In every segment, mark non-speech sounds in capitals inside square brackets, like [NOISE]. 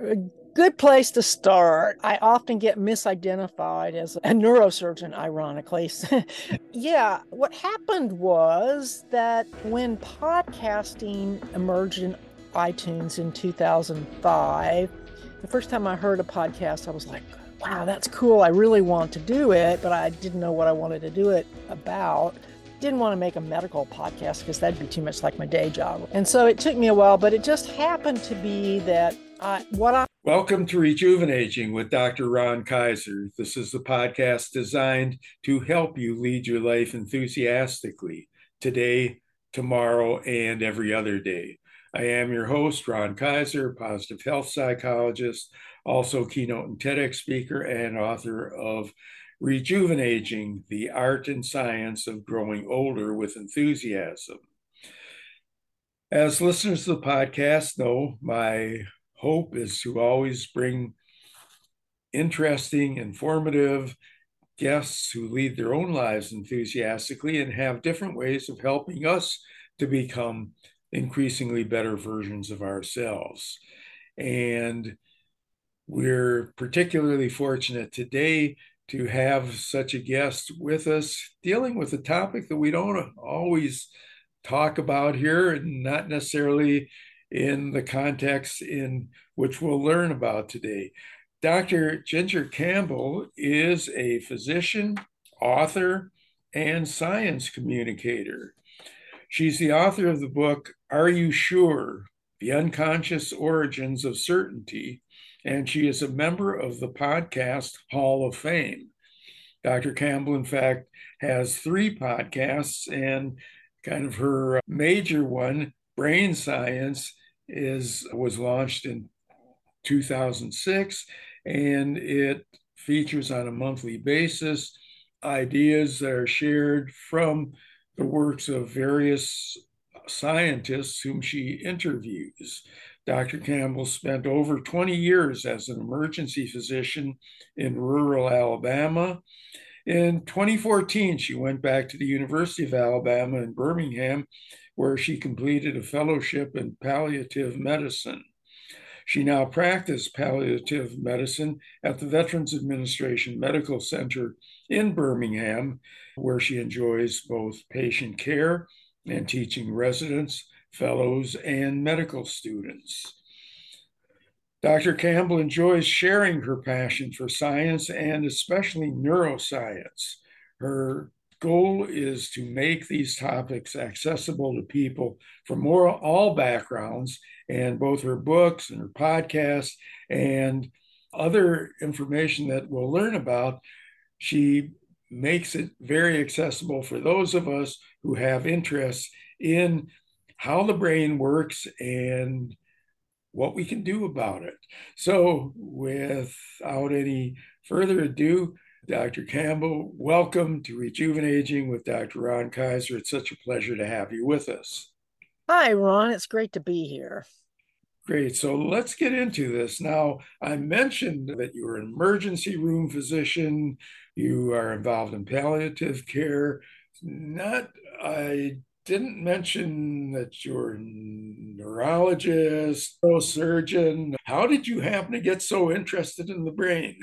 A good place to start. I often get misidentified as a neurosurgeon, ironically. [LAUGHS] yeah, what happened was that when podcasting emerged in iTunes in 2005, the first time I heard a podcast, I was like, wow, that's cool. I really want to do it, but I didn't know what I wanted to do it about didn't want to make a medical podcast because that'd be too much like my day job. And so it took me a while, but it just happened to be that I, what I. Welcome to Rejuvenaging with Dr. Ron Kaiser. This is the podcast designed to help you lead your life enthusiastically today, tomorrow, and every other day. I am your host, Ron Kaiser, positive health psychologist, also keynote and TEDx speaker, and author of Rejuvenaging the Art and Science of Growing Older with Enthusiasm. As listeners to the podcast know, my hope is to always bring interesting, informative guests who lead their own lives enthusiastically and have different ways of helping us to become increasingly better versions of ourselves. And we're particularly fortunate today to have such a guest with us dealing with a topic that we don't always talk about here and not necessarily in the context in which we'll learn about today. Dr. Ginger Campbell is a physician, author, and science communicator. She's the author of the book, Are You Sure? The Unconscious Origins of Certainty, and she is a member of the podcast Hall of Fame. Dr. Campbell, in fact, has three podcasts, and kind of her major one, Brain Science, is was launched in 2006, and it features on a monthly basis ideas that are shared from the works of various scientists whom she interviews. Dr. Campbell spent over 20 years as an emergency physician in rural Alabama. In 2014, she went back to the University of Alabama in Birmingham, where she completed a fellowship in palliative medicine. She now practices palliative medicine at the Veterans Administration Medical Center in Birmingham, where she enjoys both patient care and teaching residents fellows, and medical students. Dr. Campbell enjoys sharing her passion for science and especially neuroscience. Her goal is to make these topics accessible to people from more all backgrounds and both her books and her podcasts and other information that we'll learn about she makes it very accessible for those of us who have interests in how the brain works and what we can do about it. So, without any further ado, Dr. Campbell, welcome to Rejuvenaging with Dr. Ron Kaiser. It's such a pleasure to have you with us. Hi, Ron. It's great to be here. Great. So let's get into this. Now, I mentioned that you're an emergency room physician, you are involved in palliative care. Not, I didn't mention that you're a neurologist, neurosurgeon. How did you happen to get so interested in the brain?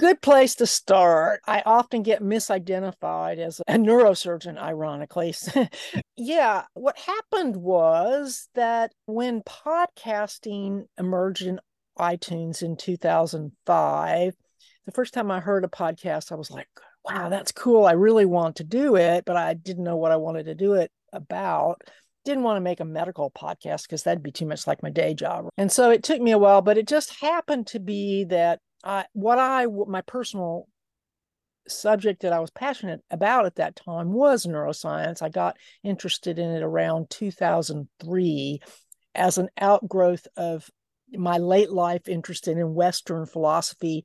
Good place to start. I often get misidentified as a neurosurgeon, ironically. [LAUGHS] yeah, what happened was that when podcasting emerged in iTunes in 2005, the first time I heard a podcast, I was like, wow, that's cool. I really want to do it, but I didn't know what I wanted to do it about. Didn't want to make a medical podcast because that'd be too much like my day job. And so it took me a while, but it just happened to be that I, what I, my personal subject that I was passionate about at that time was neuroscience. I got interested in it around 2003 as an outgrowth of my late life interest in Western philosophy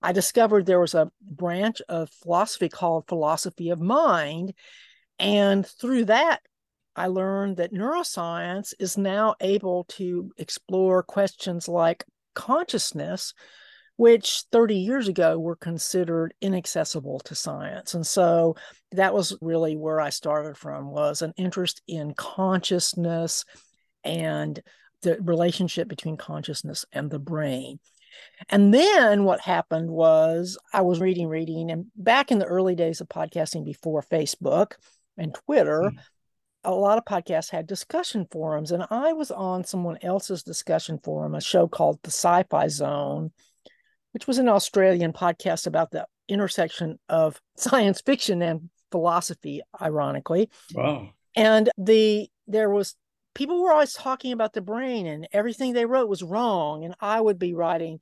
I discovered there was a branch of philosophy called philosophy of mind. And through that, I learned that neuroscience is now able to explore questions like consciousness, which 30 years ago were considered inaccessible to science. And so that was really where I started from was an interest in consciousness and the relationship between consciousness and the brain. And then what happened was I was reading, reading, and back in the early days of podcasting before Facebook and Twitter, mm-hmm. a lot of podcasts had discussion forums. And I was on someone else's discussion forum, a show called The Sci Fi Zone, which was an Australian podcast about the intersection of [LAUGHS] science fiction and philosophy, ironically. Wow. And the there was people were always talking about the brain and everything they wrote was wrong. And I would be writing,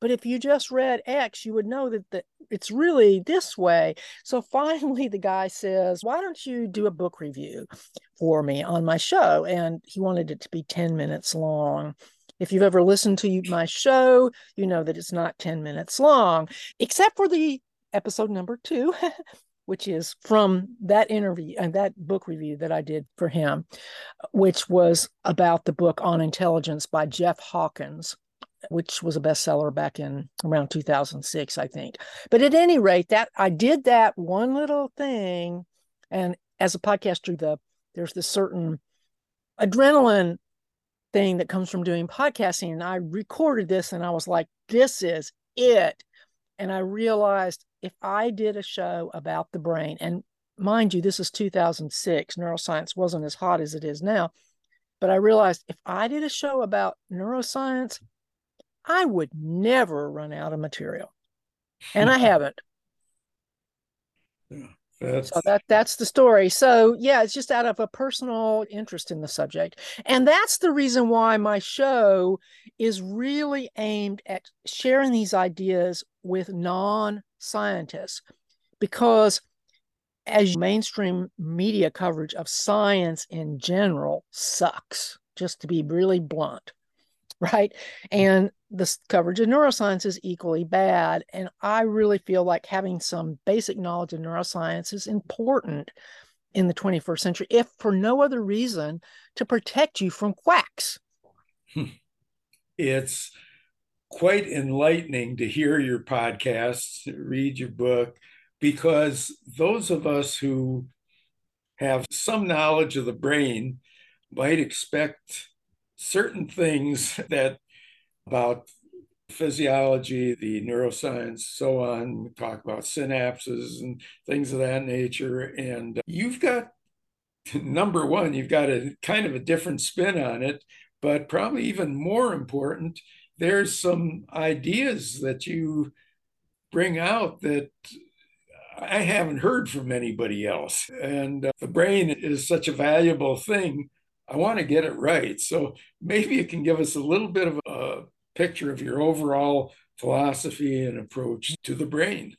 but if you just read X, you would know that the, it's really this way. So [LAUGHS] finally, the guy says, Why don't you do a book review for me on my show? And he wanted it to be 10 minutes long. If you've ever listened to my show, you know that it's not 10 minutes long, except for the episode number two, [LAUGHS] which is from that interview and that book review that I did for him, which was about the book on intelligence by Jeff Hawkins which was a bestseller back in around 2006 i think. But at any rate that i did that one little thing and as a podcaster the there's this certain adrenaline thing that comes from doing podcasting. And I recorded this and I was like, this is it. And I realized if I did a show about the brain, and mind you, this is 2006, neuroscience wasn't as hot as it is now. But I realized if I did a show about neuroscience, I would never run out of material. And I [LAUGHS] haven't. Yeah. That's... So that that's the story. So yeah, it's just out of a personal interest in the subject. And that's the reason why my show is really aimed at sharing these ideas with non-scientists because as mainstream media coverage of science in general sucks, just to be really blunt. [LAUGHS] right? And the coverage of neuroscience is equally bad. And I really feel like having some basic knowledge of neuroscience is important in the 21st century, if for no other reason to protect you from quacks. It's quite enlightening to hear your podcasts, read your book, because those of us who have some knowledge of the brain might expect certain things that about physiology, the neuroscience, so on. We talk about synapses and things of that nature. And you've got number one, you've got a kind of a different spin on it, but probably even more important, there's some ideas that you bring out that I haven't heard from anybody else. And uh, the brain is such a valuable thing I want to get it right. So maybe you can give us a little bit of a picture of your overall philosophy and approach to the brain.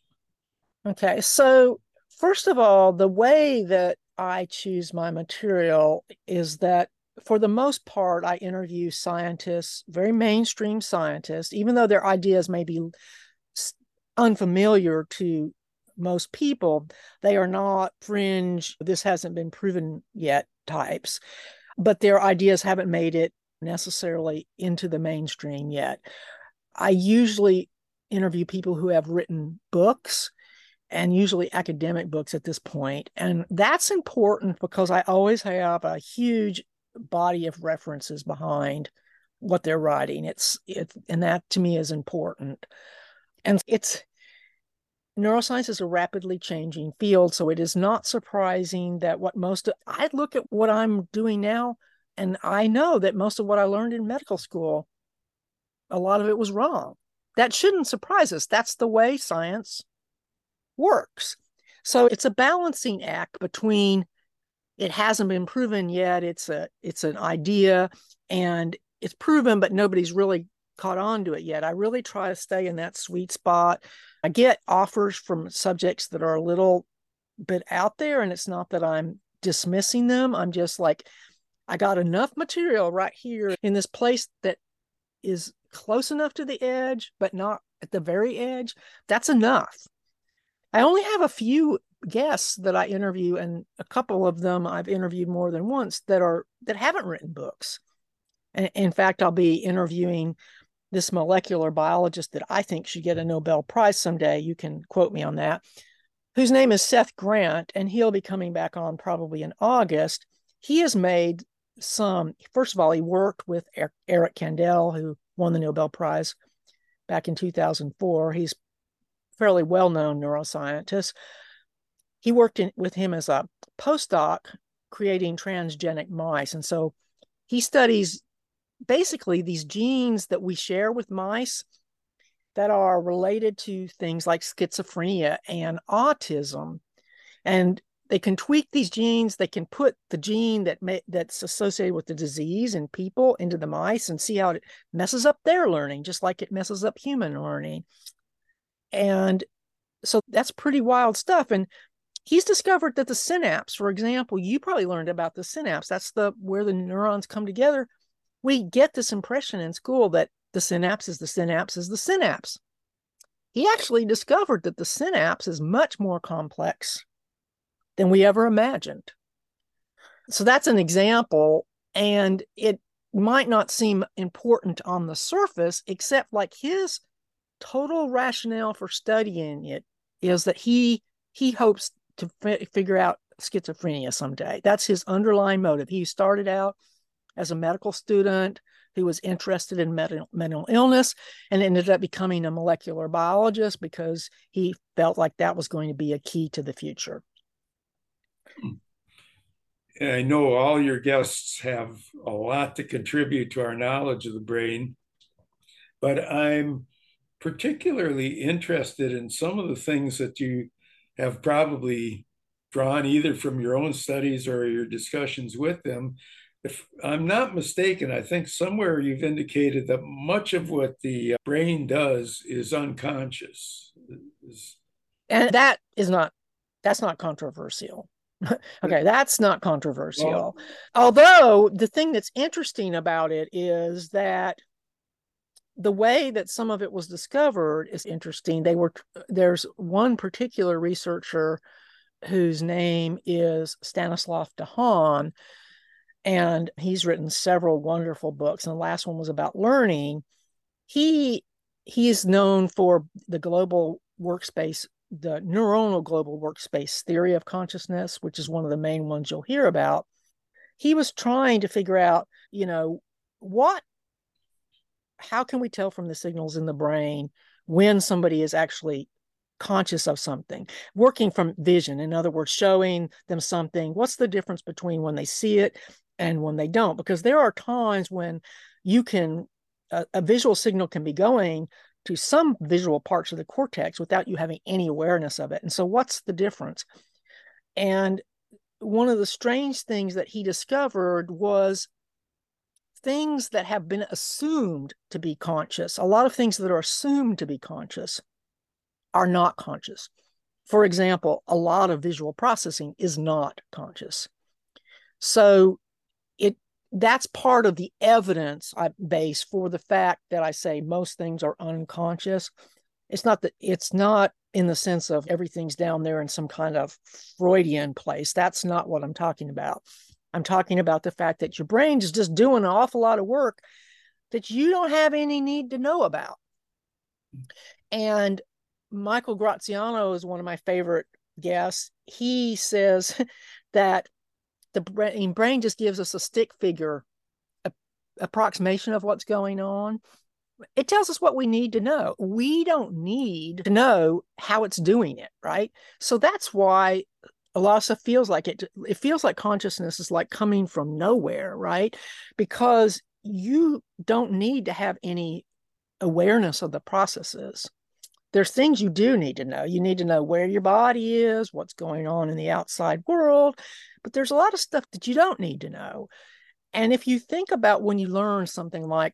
Okay. So, first of all, the way that I choose my material is that for the most part, I interview scientists, very mainstream scientists, even though their ideas may be unfamiliar to most people, they are not fringe, this hasn't been proven yet types but their ideas haven't made it necessarily into the mainstream yet. I usually interview people who have written books and usually academic books at this point. And that's important because I always have a huge body of references behind what they're writing. It's it and that to me is important. And it's neuroscience is a rapidly changing field, so it is not surprising that what most of, I look at what I'm doing now, and I know that most of what I learned in medical school, a lot of it was wrong. That shouldn't surprise us. That's the way science works. So it's a balancing act between it hasn't been proven yet. It's a it's an idea, and it's proven, but nobody's really caught on to it yet. I really try to stay in that sweet spot. I get offers from subjects that are a little bit out there, and it's not that I'm dismissing them. I'm just like, I got enough material right here in this place that is close enough to the edge, but not at the very edge. That's enough. I only have a few guests that I interview, and a couple of them I've interviewed more than once that are that haven't written books. And in fact, I'll be interviewing this molecular biologist that I think should get a Nobel Prize someday. You can quote me on that, whose name is Seth Grant, and he'll be coming back on probably in August. He has made some. First of all, he worked with er-, Eric Kandel, who won the Nobel Prize back in 2004. He's fairly well known neuroscientist. He worked in, with him as a postdoc creating transgenic mice. And so he studies basically these genes that we share with mice that are related to things like schizophrenia and autism. And they can tweak these genes. They can put the gene that may, that's associated with the disease in people into the mice and see how it messes up their learning, just like it messes up human learning. And so that's pretty wild stuff. And he's discovered that the synapse, for example, you probably learned about the synapse. That's the where the neurons come together. We get this impression in school that the synapse is the synapse is the synapse. He actually discovered that the synapse is much more complex than we ever imagined. So that's an example. And it might not seem important on the surface, except like his total rationale for studying it is that he he hopes to f- figure out schizophrenia someday. That's his underlying motive. He started out as a medical student who was interested in mental, mental illness and ended up becoming a molecular biologist because he felt like that was going to be a key to the future. Hmm. I know all your guests have a lot to contribute to our knowledge of the brain, but I'm particularly interested in some of the things that you have probably drawn either from your own studies or your discussions with them. If I'm not mistaken, I think somewhere you've indicated that much of what the uh, brain does is unconscious. And that is not that's not controversial. [LAUGHS] okay, that's not controversial. Well, Although the thing that's interesting about it is that the way that some of it was discovered is interesting. They were there's one particular researcher whose name is Stanislas Dehaene, and he's written several wonderful books. And the last one was about learning. He he's known for the global workspace the neuronal global workspace theory of consciousness, which is one of the main ones you'll hear about, he was trying to figure out, you know, what, how can we tell from the signals in the brain when somebody is actually conscious of something, working from vision, in other words, showing them something. What's the difference between when they see it and when they don't? Because there are times when you can, a, a visual signal can be going to some visual parts of the cortex without you having any awareness of it. And so, what's the difference? And one of the strange things that he discovered was things that have been assumed to be conscious. A lot of things that are assumed to be conscious are not conscious. For example, a lot of visual processing is not conscious. So that's part of the evidence I base for the fact that I say most things are unconscious. It's not that it's not in the sense of everything's down there in some kind of Freudian place. That's not what I'm talking about. I'm talking about the fact that your brain is just doing an awful lot of work that you don't have any need to know about. And Michael Graziano is one of my favorite guests. He says [LAUGHS] that the brain, brain just gives us a stick figure a, approximation of what's going on. It tells us what we need to know. We don't need to know how it's doing it right? So that's why a lot of stuff feels like it it feels like consciousness is like coming from nowhere right? Because you don't need to have any awareness of the processes there's things you do need to know. You need to know where your body is, what's going on in the outside world, but there's a lot of stuff that you don't need to know. And if you think about when you learn something like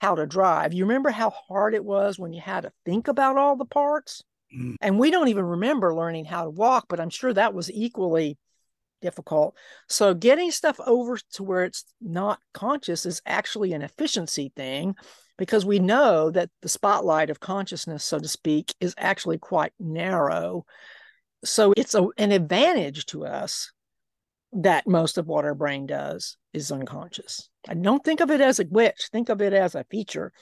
how to drive, you remember how hard it was when you had to think about all the parts? Mm. And we don't even remember learning how to walk, but I'm sure that was equally difficult. So getting stuff over to where it's not conscious is actually an efficiency thing because we know that the spotlight of consciousness, so to speak, is actually quite narrow. So it's a, an advantage to us that most of what our brain does is unconscious. I don't think of it as a glitch, think of it as a feature.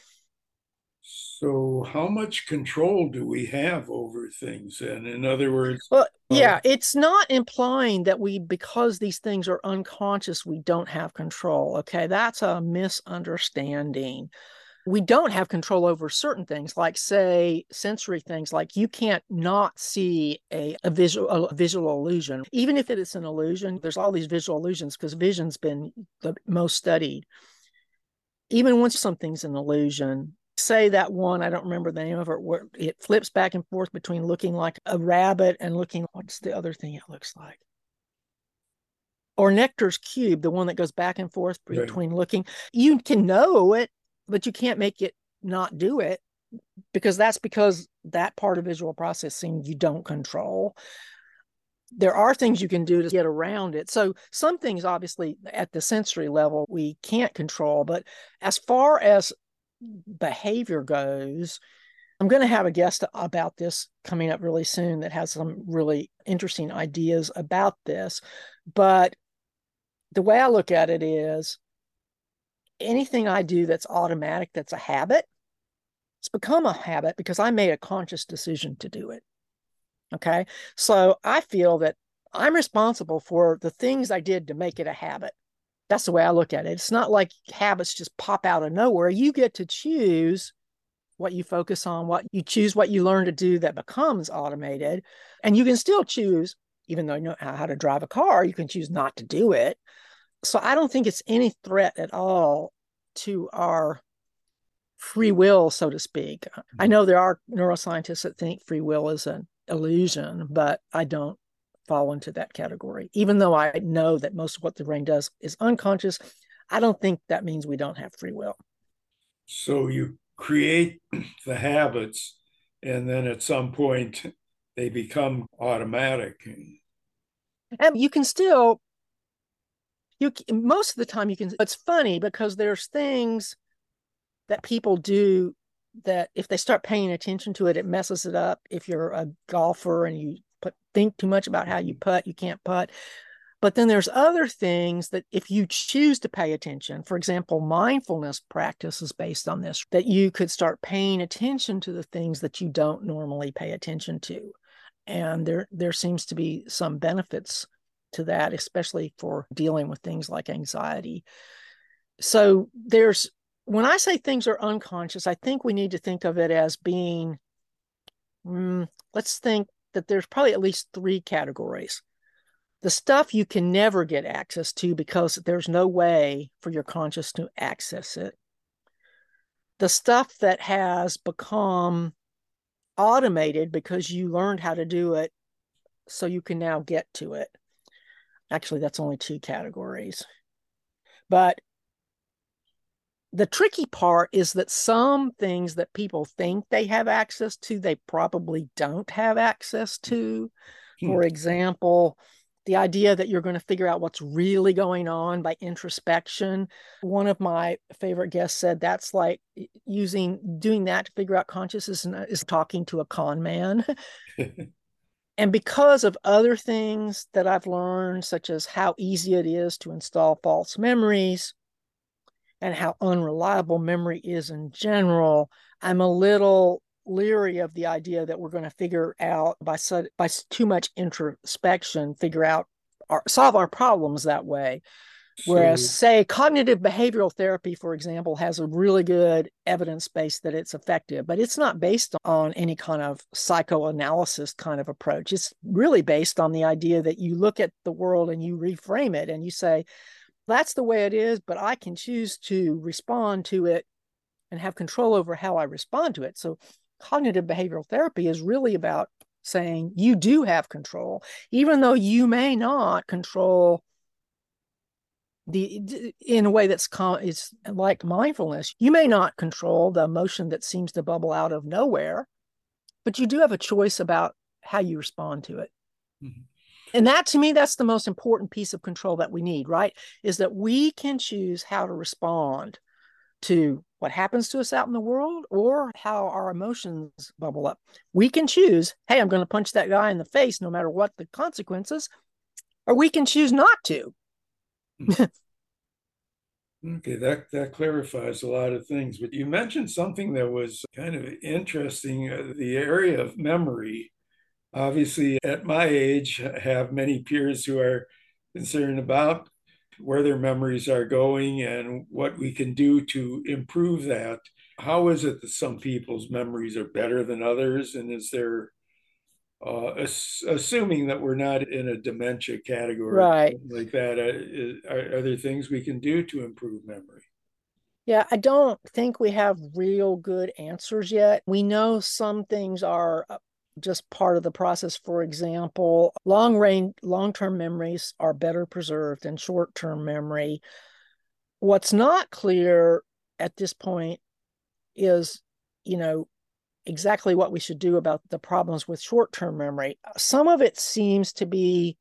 So, how much control do we have over things? And in other words, well, yeah, uh, it's not implying that we, because these things are unconscious, we don't have control. Okay, that's a misunderstanding. We don't have control over certain things, like say sensory things, like you can't not see a, a visual a visual illusion, even if it is an illusion. There's all these visual illusions because vision's been the most studied. Even once something's an illusion, say that one, I don't remember the name of it, where it flips back and forth between looking like a rabbit and looking, what's the other thing it looks like? Or Necker's Cube, the one that goes back and forth between right. looking. You can know it, but you can't make it not do it because that's because that part of visual processing you don't control there are things you can do to get around it. So some things obviously at the sensory level we can't control, but as far as behavior goes, I'm going to have a guest about this coming up really soon that has some really interesting ideas about this. But the way I look at it is anything I do that's automatic, that's a habit, it's become a habit because I made a conscious decision to do it. Okay. So I feel that I'm responsible for the things I did to make it a habit. That's the way I look at it. It's not like habits just pop out of nowhere. You get to choose what you focus on, what you choose, what you learn to do that becomes automated. And you can still choose, even though you know how to drive a car, you can choose not to do it. So I don't think it's any threat at all to our free will, so to speak. I mm-hmm. know there are neuroscientists that think free will is an illusion, but I don't fall into that category. Even though I know that most of what the brain does is unconscious, I don't think that means we don't have free will. So you create [CLEARS THROAT] the habits, and then at some point they become automatic. And you can still, you most of the time you can. It's funny because there's things that people do that if they start paying attention to it, it messes it up. If you're a golfer and you put, think too much about how you mm-hmm. putt, you can't putt. But then there's other things that if you choose to pay attention, for example, mindfulness practice is based on this, that you could start paying attention to the things that you don't normally pay attention to. And there there seems to be some benefits to that, especially for dealing with things like anxiety. So there's when I say things are unconscious, I think we need to think of it as being, mm, let's think that there's probably at least three categories. The stuff you can never get access to because there's no way for your conscious to access it. The stuff that has become automated because you learned how to do it so you can now get to it. Actually, that's only two categories. But the tricky part is that some things that people think they have access to, they probably don't have access to. Hmm. For example, the idea that you're going to figure out what's really going on by introspection. One of my favorite guests said that's like using doing that to figure out consciousness is talking to a con man. [LAUGHS] and because of other things that I've learned, such as how easy it is to install false memories, and how unreliable memory is in general, I'm a little leery of the idea that we're going to figure out by by too much introspection, figure out our, solve our problems that way. Whereas, say, cognitive behavioral therapy, for example, has a really good evidence base that it's effective, but it's not based on any kind of psychoanalysis kind of approach. It's really based on the idea that you look at the world and you reframe it and you say, that's the way it is, but I can choose to respond to it and have control over how I respond to it. So, cognitive behavioral therapy is really about saying you do have control, even though you may not control the in a way that's is like mindfulness. You may not control the emotion that seems to bubble out of nowhere, but you do have a choice about how you respond to it. Mm-hmm and that to me that's the most important piece of control that we need right is that we can choose how to respond to what happens to us out in the world or how our emotions bubble up we can choose hey i'm going to punch that guy in the face no matter what the consequences or we can choose not to [LAUGHS] Okay, that that clarifies a lot of things. But you mentioned something that was kind of interesting, uh, the area of memory. Obviously, at my age, I have many peers who are concerned about where their memories are going and what we can do to improve that. How is it that some people's memories are better than others? And is there uh, ass- assuming that we're not in a dementia category right. like that uh, are, are, there things we can do to improve memory? Yeah i don't think we have real good answers yet. We know some things are uh, just part of the process. For example long range long-term memories are better preserved than short-term memory. What's not clear at this point is you know exactly what we should do about the problems with short-term memory. Some of it seems to be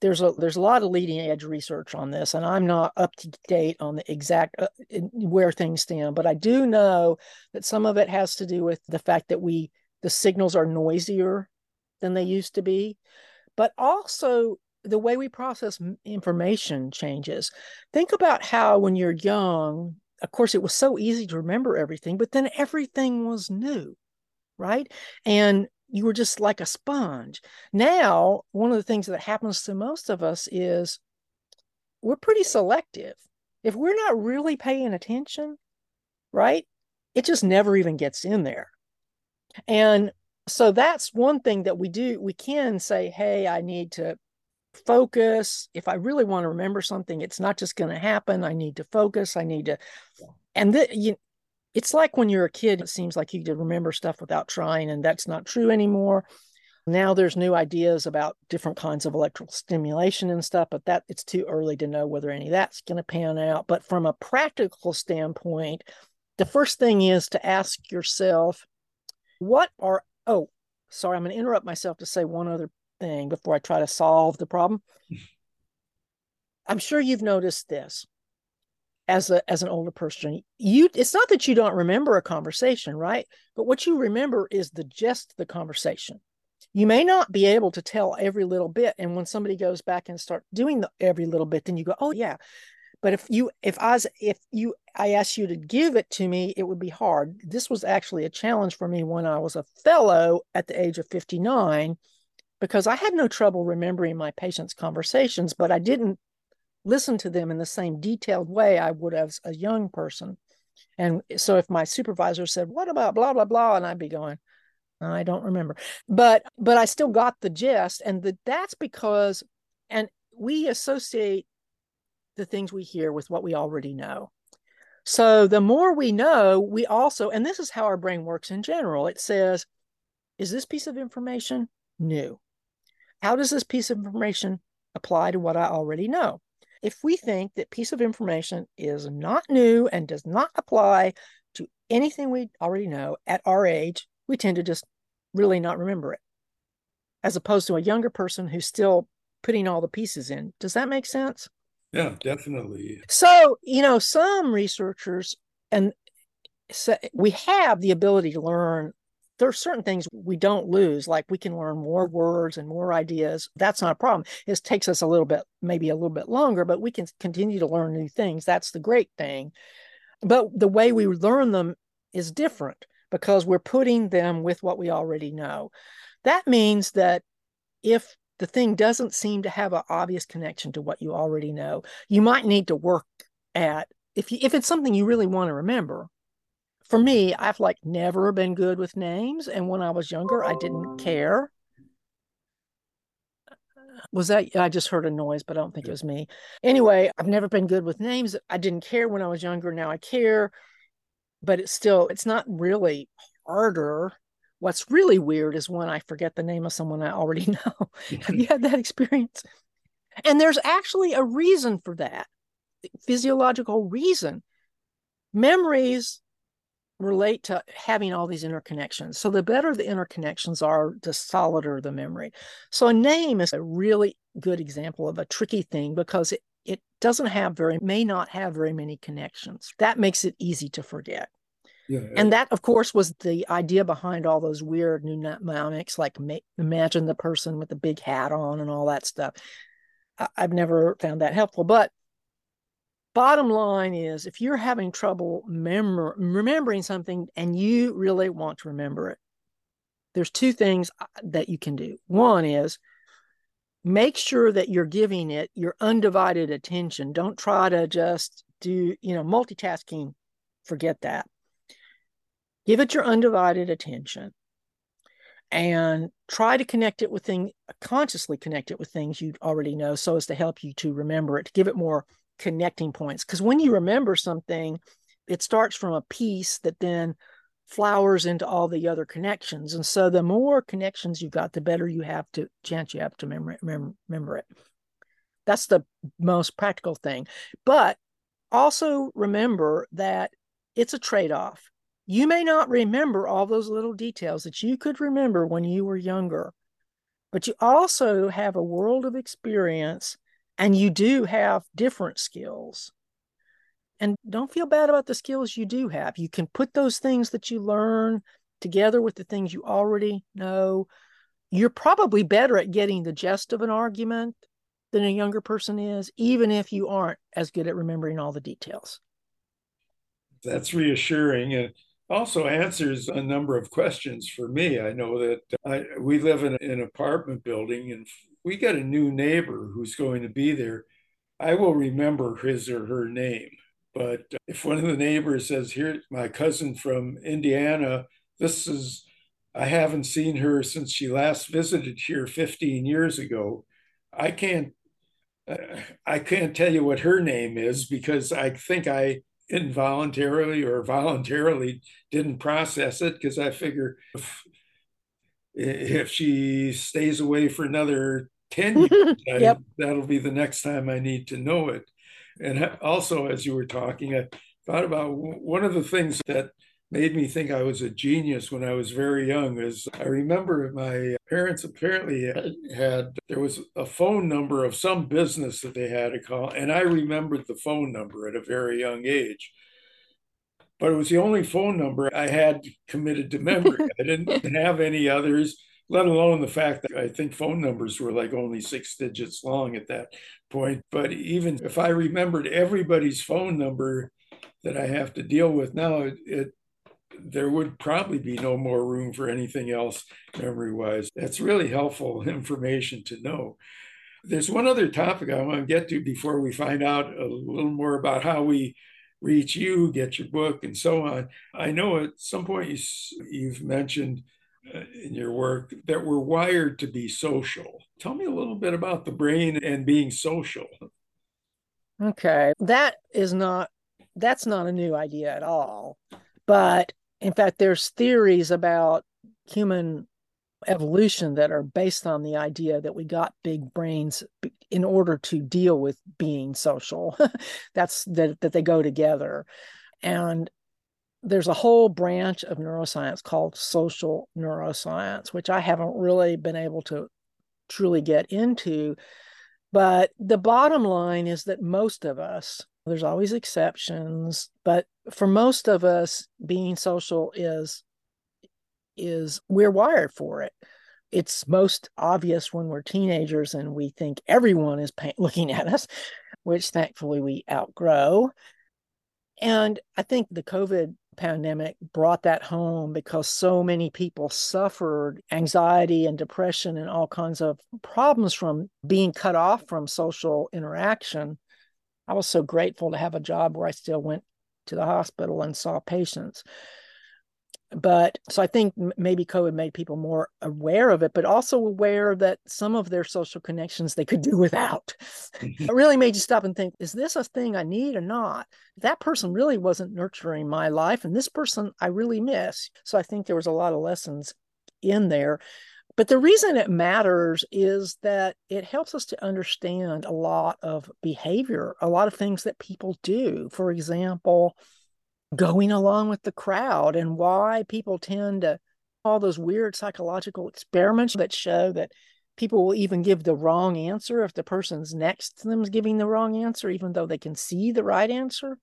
there's a there's a lot of leading edge research on this, and I'm not up to date on the exact uh, where things stand, but I do know that some of it has to do with the fact that we the signals are noisier than they used to be, but also the way we process information changes. Think about how when you're young, of course, it was so easy to remember everything, but then everything was new, right? And you were just like a sponge. Now, one of the things that happens to most of us is we're pretty selective. If we're not really paying attention, right, it just never even gets in there. And so that's one thing that we do. We can say, hey, I need to focus. If I really want to remember something, it's not just going to happen. I need to focus. I need to, and the, you, it's like when you're a kid, it seems like you can remember stuff without trying, and that's not true anymore. Now there's new ideas about different kinds of electrical stimulation and stuff, but that it's too early to know whether any of that's going to pan out. But from a practical standpoint, the first thing is to ask yourself, what are, oh, sorry, I'm going to interrupt myself to say one other thing before I try to solve the problem. [LAUGHS] I'm sure you've noticed this as a as an older person. You it's not that you don't remember a conversation, right? But what you remember is the gist of the conversation. You may not be able to tell every little bit, and when somebody goes back and start doing the, every little bit, then you go, "Oh yeah." But if you if I if you I asked you to give it to me, it would be hard. This was actually a challenge for me when I was a fellow at the age of 59 because I had no trouble remembering my patients' conversations, but I didn't listen to them in the same detailed way I would as a young person. And so if my supervisor said, "What about blah blah blah," and I'd be going, "I don't remember," but but I still got the gist, and the, that's because, and we associate the things we hear with what we already know. So the more we know, we also, and this is how our brain works in general. It says, "Is this piece of information new?" How does this piece of information apply to what I already know? If we think that piece of information is not new and does not apply to anything we already know at our age, we tend to just really not remember it, as opposed to a younger person who's still putting all the pieces in. Does that make sense? Yeah, definitely. So, you know, some researchers and so we have the ability to learn there are certain things we don't lose like we can learn more words and more ideas that's not a problem. It takes us a little bit maybe a little bit longer but we can continue to learn new things that's the great thing. But the way we learn them is different because we're putting them with what we already know. That means that if the thing doesn't seem to have an obvious connection to what you already know you might need to work at if you, if it's something you really want to remember for me, I've like never been good with names. And when I was younger, I didn't care. Was that I just heard a noise, but I don't think it was me. Anyway, I've never been good with names. I didn't care when I was younger. Now I care, but it's still, it's not really harder. What's really weird is when I forget the name of someone I already [LAUGHS] know. Have you [LAUGHS] had that experience? And there's actually a reason for that physiological reason. Memories relate to having all these interconnections. So the better the interconnections are, the solider the memory. So a name is a really good example of a tricky thing because it, it doesn't have very, may not have very many connections. That makes it easy to forget. Yeah, and that, of course, was the idea behind all those weird mnemonics, like ma- imagine the person with the big hat on and all that stuff. I- I've never found that helpful, but bottom line is if you're having trouble remembering something and you really want to remember it, there's two things uh, that you can do. One is make sure that you're giving it your undivided attention. Don't try to just do, you know, multitasking. Forget that. Give it your undivided attention and try to connect it with things, consciously connect it with things you already know so as to help you to remember it, to give it more connecting points. Because when you remember something, it starts from a piece that then flowers into all the other connections. And so the more connections you've got, the better you have to chance you have to remember, remember, remember it. That's the most practical thing. But also remember that it's a trade-off. You may not remember all those little details that you could remember when you were younger, but you also have a world of experience and you do have different skills. And don't feel bad about the skills you do have. You can put those things that you learn together with the things you already know. You're probably better at getting the gist of an argument than a younger person is, even if you aren't as good at remembering all the details. That's reassuring. And also answers a number of questions for me. I know that I, we live in an apartment building and we got a new neighbor who's going to be there. I will remember his or her name. But if one of the neighbors says, Here, my cousin from Indiana, this is, I haven't seen her since she last visited here 15 years ago. I can't, I can't tell you what her name is because I think I involuntarily or voluntarily didn't process it because I figure if, if she stays away for another 10 years, [LAUGHS] yep. I, that'll be the next time I need to know it. And uh, also, as you were talking, I thought about one of the things that made me think I was a genius when I was very young is I remember my parents apparently had, there was a phone number of some business that they had to call, and I remembered the phone number at a very young age. But it was the only phone number I had committed to memory. I didn't [LAUGHS] have any others let alone the fact that I think phone numbers were like only six digits long at that point. But even if I remembered everybody's phone number that I have to deal with now, it, it there would probably be no more room for anything else memory wise. That's really helpful [LAUGHS] information to know. There's one other topic I want to get to before we find out a little more about how we reach you, get your book, and so on. I know at some point you, you've mentioned uh, in your work that we're wired to be social. Tell me a little bit about the brain and being social. Okay, that is not that's not a new idea at all. But in fact, there's theories about human evolution that are based on the idea that we got big brains in order to deal with being social. [LAUGHS] that's that that they go together. And there's a whole branch of neuroscience called social neuroscience, which I haven't really been able to truly get into. But the bottom line is that most of us, there's always exceptions, but for most of us, being social is is we're wired for it. It's most obvious when we're teenagers and we think everyone is pay- [LAUGHS] looking at us, which thankfully we outgrow. And I think the COVID pandemic brought that home because so many people suffered anxiety and depression and all kinds of problems from being cut off from social interaction. I was so grateful to have a job where I still went to the hospital and saw patients but so I think maybe COVID made people more aware of it, but also aware that some of their social connections they could do without. Mm-hmm. it really made you stop and think: Is this a thing I need or not? That person really wasn't nurturing my life, and this person I really miss. So I think there was a lot of lessons in there. But the reason it matters is that it helps us to understand a lot of behavior, a lot of things that people do. For example, going along with the crowd and why people tend to all those weird psychological experiments that show that people will even give the wrong answer if the person's next to them is giving the wrong answer even though they can see the right answer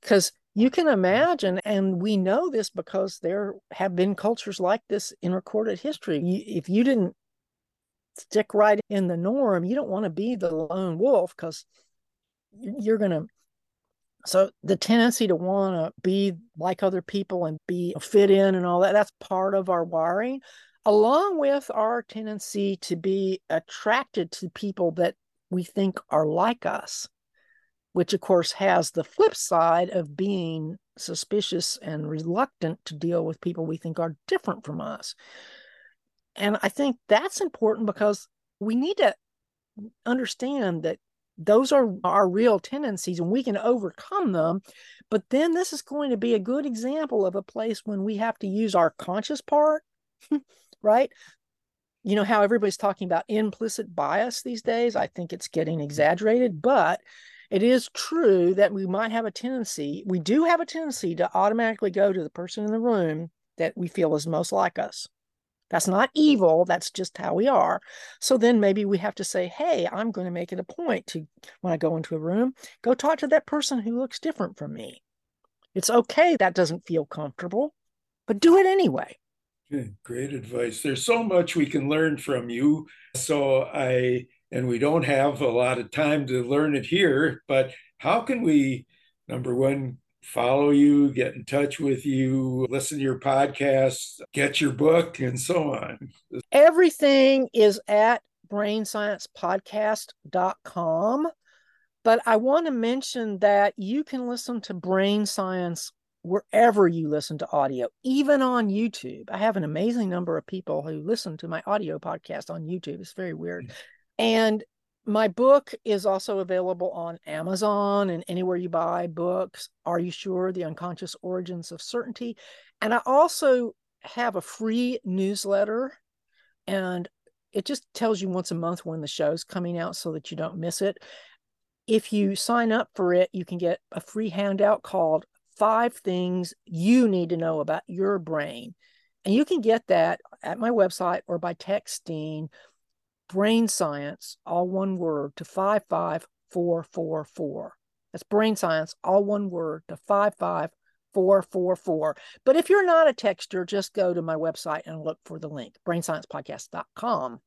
because you can mm-hmm. imagine and we know this because there have been cultures like this in recorded history. If you didn't stick right in the norm you don't want to be the lone wolf because you're going to So the tendency to want to be like other people and be uh, fit in and all that, that's part of our wiring, along with our tendency to be attracted to people that we think are like us, which of course has the flip side of being suspicious and reluctant to deal with people we think are different from us. And I think that's important because we need to understand that those are our real tendencies and we can overcome them. But then this is going to be a good example of a place when we have to use our conscious part, [LAUGHS] right? You know how everybody's talking about implicit bias these days? I think it's getting exaggerated, but it is true that we might have a tendency, we do have a tendency to automatically go to the person in the room that we feel is most like us. That's not evil. That's just how we are. So then maybe we have to say, hey, I'm going to make it a point to, when I go into a room, go talk to that person who looks different from me. It's okay that doesn't feel comfortable, but do it anyway. Great advice. There's so much we can learn from you. So I, and we don't have a lot of time to learn it here, but how can we, number one, follow you, get in touch with you, listen to your podcast, get your book, and so on. Everything is at brainsciencepodcast.com. But I want to mention that you can listen to Brain Science wherever you listen to audio, even on YouTube. I have an amazing number of people who listen to my audio podcast on YouTube. It's very weird. Mm. And my book is also available on Amazon and anywhere you buy books. Are you sure? The Unconscious Origins of Certainty. And I also have a free newsletter, and it just tells you once a month when the show's coming out so that you don't miss it. If you sign up for it, you can get a free handout called Five Things You Need to Know About Your Brain. And you can get that at my website or by texting brain science, all one word, to 55444. That's brain science, all one word, to 55444. But if you're not a texter, just go to my website and look for the link, brainsciencepodcast.com.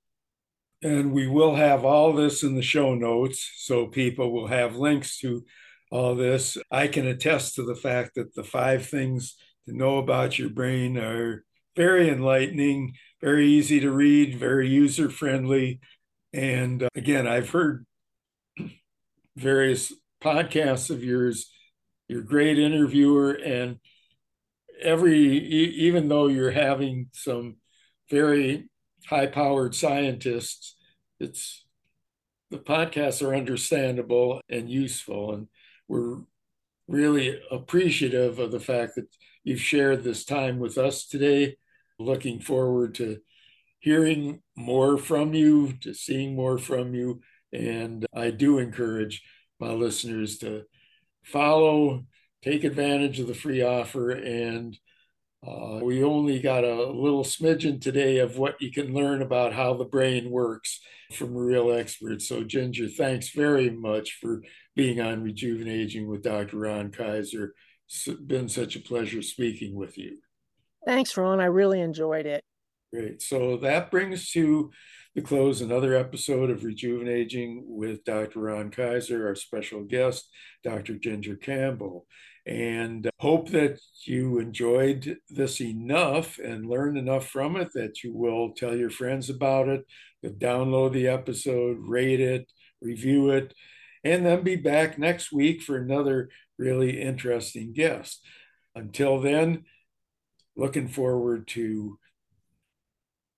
And we will have all this in the show notes, so people will have links to all this. I can attest to the fact that the five things to know about your brain are very enlightening very easy to read, very user friendly. And uh, again, I've heard [CLEARS THROAT] various podcasts of yours. You're a great interviewer, and every even though you're having some very high-powered scientists, it's the podcasts are understandable and useful, and we're really appreciative of the fact that you've shared this time with us today looking forward to hearing more from you, to seeing more from you. And I do encourage my listeners to follow, take advantage of the free offer. And uh, we only got a little smidgen today of what you can learn about how the brain works from real experts. So, Ginger, thanks very much for being on Rejuvenaging with Dr. Ron Kaiser. It's been such a pleasure speaking with you. Thanks, Ron. I really enjoyed it. Great. So that brings to the close another episode of Rejuvenaging with Dr. Ron Kaiser, our special guest, Dr. Ginger Campbell. And hope that you enjoyed this enough and learned enough from it that you will tell your friends about it, download the episode, rate it, review it, and then be back next week for another really interesting guest. Until then, looking forward to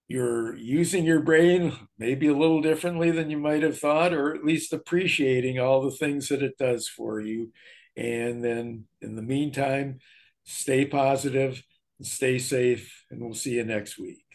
you're using your brain maybe a little differently than you might have thought, or at least appreciating all the things that it does for you. And then in the meantime, stay positive stay safe, and we'll see you next week.